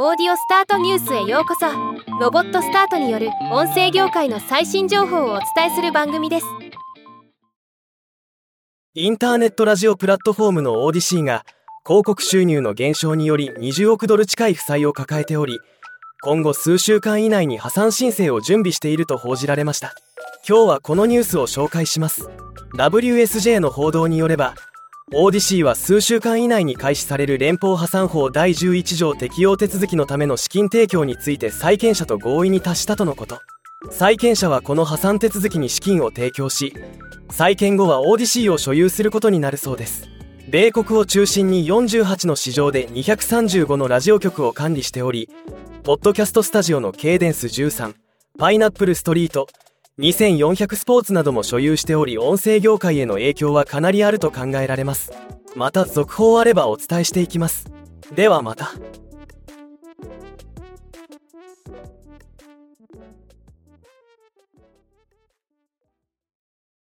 オーディオスタートニュースへようこそ。ロボットスタートによる音声業界の最新情報をお伝えする番組です。インターネットラジオプラットフォームのオーディシーが広告収入の減少により20億ドル近い負債を抱えており今後数週間以内に破産申請を準備していると報じられました。今日はこのニュースを紹介します。WSJ の報道によればAudacy は数週間以内に開始される連邦破産法第11条適用手続きのための資金提供について債権者と合意に達したとのこと。債権者はこの破産手続きに資金を提供し再建後は Audacy を所有することになるそうです。米国を中心に48の市場で235のラジオ局を管理しておりポッドキャストスタジオの Cadence13 Pineapple Street 2400Sports なども所有しており音声業界への影響はかなりあると考えられます。また続報あればお伝えしていきます。ではまた。